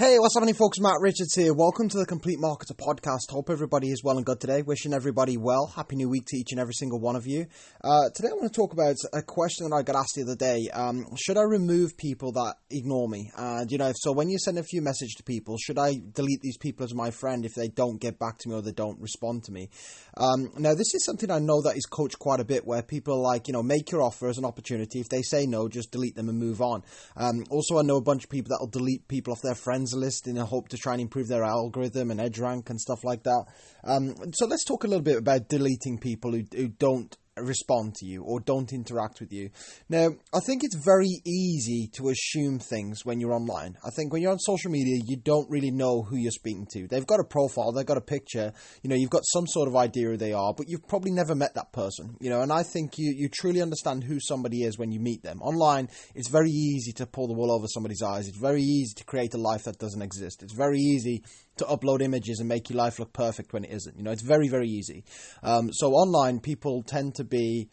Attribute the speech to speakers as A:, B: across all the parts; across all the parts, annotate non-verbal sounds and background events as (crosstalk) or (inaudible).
A: Hey, what's happening, folks? Matt Richards here. Welcome to the Complete Marketer podcast. Hope everybody is well and good today. Wishing everybody well. Happy New Week to each and every single one of you. Uh, today, I want to talk about a question that I got asked the other day. Um, should I remove people that ignore me? And you know, so when you send a few messages to people, should I delete these people as my friend if they don't get back to me or they don't respond to me? Um, now, this is something I know that is coached quite a bit, where people are like, you know, make your offer as an opportunity. If they say no, just delete them and move on. Um, also, I know a bunch of people that will delete people off their friends list in a hope to try and improve their algorithm and edge rank and stuff like that. Um, so let's talk a little bit about deleting people who, who don't respond to you or don't interact with you. Now, I think it's very easy to assume things when you're online. I think when you're on social media, you don't really know who you're speaking to. They've got a profile, they've got a picture, you know, you've got some sort of idea who they are, but you've probably never met that person, you know, and I think you, you truly understand who somebody is when you meet them. Online, it's very easy to pull the wool over somebody's eyes. It's very easy to create a life that doesn't exist. It's very easy to upload images and make your life look perfect when it isn't. You know, it's very, very easy. Um, so online, people tend to be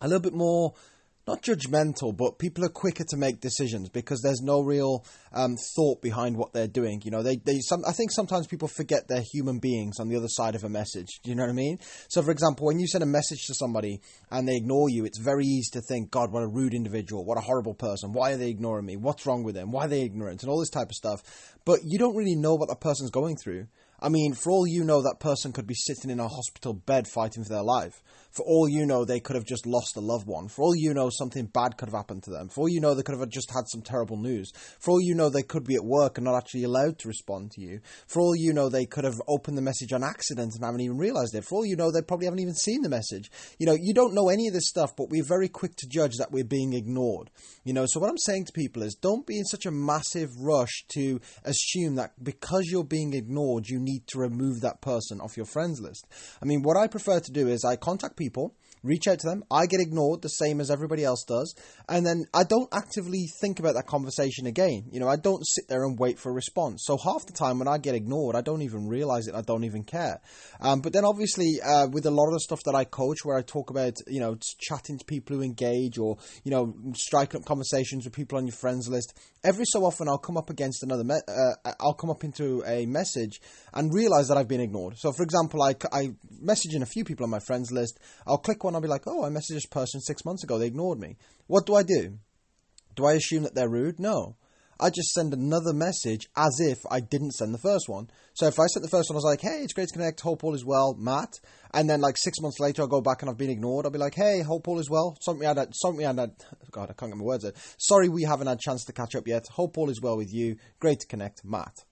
A: a little bit more not judgmental, but people are quicker to make decisions because there's no real um, thought behind what they're doing. You know, they, they some, I think sometimes people forget they're human beings on the other side of a message. Do you know what I mean? So, for example, when you send a message to somebody and they ignore you, it's very easy to think, God, what a rude individual, what a horrible person. Why are they ignoring me? What's wrong with them? Why are they ignorant? And all this type of stuff. But you don't really know what that person's going through. I mean, for all you know, that person could be sitting in a hospital bed fighting for their life. For all you know, they could have just lost a loved one. For all you know, something bad could have happened to them. For all you know, they could have just had some terrible news. For all you know, they could be at work and not actually allowed to respond to you. For all you know, they could have opened the message on accident and haven't even realized it. For all you know, they probably haven't even seen the message. You know, you don't know any of this stuff, but we're very quick to judge that we're being ignored. You know, so what I'm saying to people is don't be in such a massive rush to assume that because you're being ignored, you need to remove that person off your friends list. I mean, what I prefer to do is I contact people reach out to them. I get ignored the same as everybody else does. And then I don't actively think about that conversation again. You know, I don't sit there and wait for a response. So half the time when I get ignored, I don't even realize it. I don't even care. Um, but then obviously, uh, with a lot of the stuff that I coach, where I talk about, you know, chatting to people who engage or, you know, striking up conversations with people on your friends list, every so often I'll come up against another, me- uh, I'll come up into a message and realize that I've been ignored. So for example, I, I message in a few people on my friends list. I'll click one I'll be like, oh, I messaged this person six months ago. They ignored me. What do I do? Do I assume that they're rude? No. I just send another message as if I didn't send the first one. So if I sent the first one, I was like, hey, it's great to connect. Hope all is well, Matt. And then like six months later, I'll go back and I've been ignored. I'll be like, hey, hope all is well. Sorry, we had, sorry, we had, God, I can't get my words out. Sorry, we haven't had a chance to catch up yet. Hope all is well with you. Great to connect, Matt.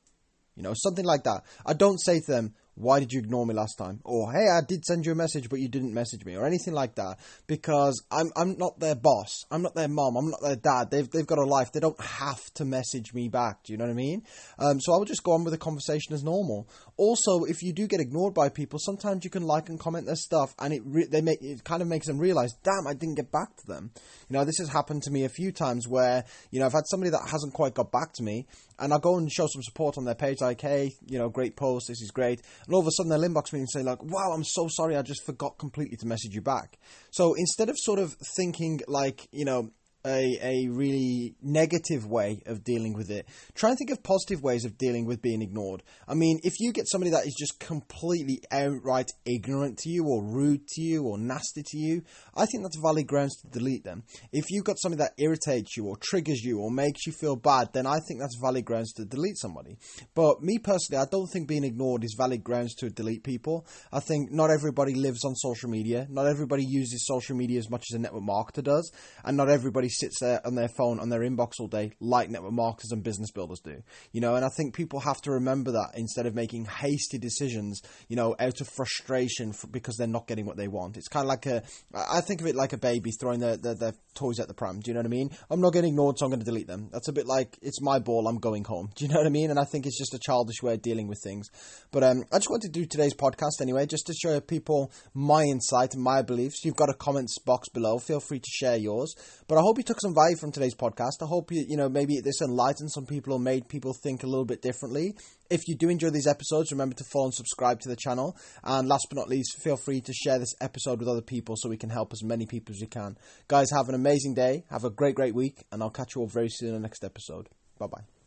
A: You know, something like that. I don't say to them, why did you ignore me last time? Or hey, I did send you a message, but you didn't message me, or anything like that. Because I'm I'm not their boss. I'm not their mom. I'm not their dad. They've they've got a life. They don't have to message me back. Do you know what I mean? Um, so I would just go on with the conversation as normal. Also, if you do get ignored by people, sometimes you can like and comment their stuff, and it re- they make it kind of makes them realize, damn, I didn't get back to them. You know, this has happened to me a few times where you know I've had somebody that hasn't quite got back to me, and I'll go and show some support on their page, like, hey, you know, great post, this is great. And all of a sudden they'll inbox me and say, like, wow, I'm so sorry, I just forgot completely to message you back. So instead of sort of thinking like, you know, a, a really negative way of dealing with it. Try and think of positive ways of dealing with being ignored. I mean, if you get somebody that is just completely outright ignorant to you, or rude to you, or nasty to you, I think that's valid grounds to delete them. If you've got somebody that irritates you, or triggers you, or makes you feel bad, then I think that's valid grounds to delete somebody. But me personally, I don't think being ignored is valid grounds to delete people. I think not everybody lives on social media, not everybody uses social media as much as a network marketer does, and not everybody sits there on their phone on their inbox all day like network marketers and business builders do. You know, and I think people have to remember that instead of making hasty decisions, you know, out of frustration for, because they're not getting what they want. It's kind of like a, I think of it like a baby throwing their, their, their toys at the pram. Do you know what I mean? I'm not getting ignored, so I'm going to delete them. That's a bit like, it's my ball, I'm going home. (laughs) Do you know what I mean? And I think it's just a childish way of dealing with things. But um, I just wanted to do today's podcast anyway, just to show people my insight and my beliefs. You've got a comments box below. Feel free to share yours. But I hope you took some value from today's podcast. I hope you, you know, maybe this enlightened some people or made people think a little bit differently. If you do enjoy these episodes, remember to follow and subscribe to the channel. And last but not least, feel free to share this episode with other people so we can help as many people as we can. Guys, have an amazing day. Have a great, great week. And I'll catch you all very soon in the next episode. Bye bye.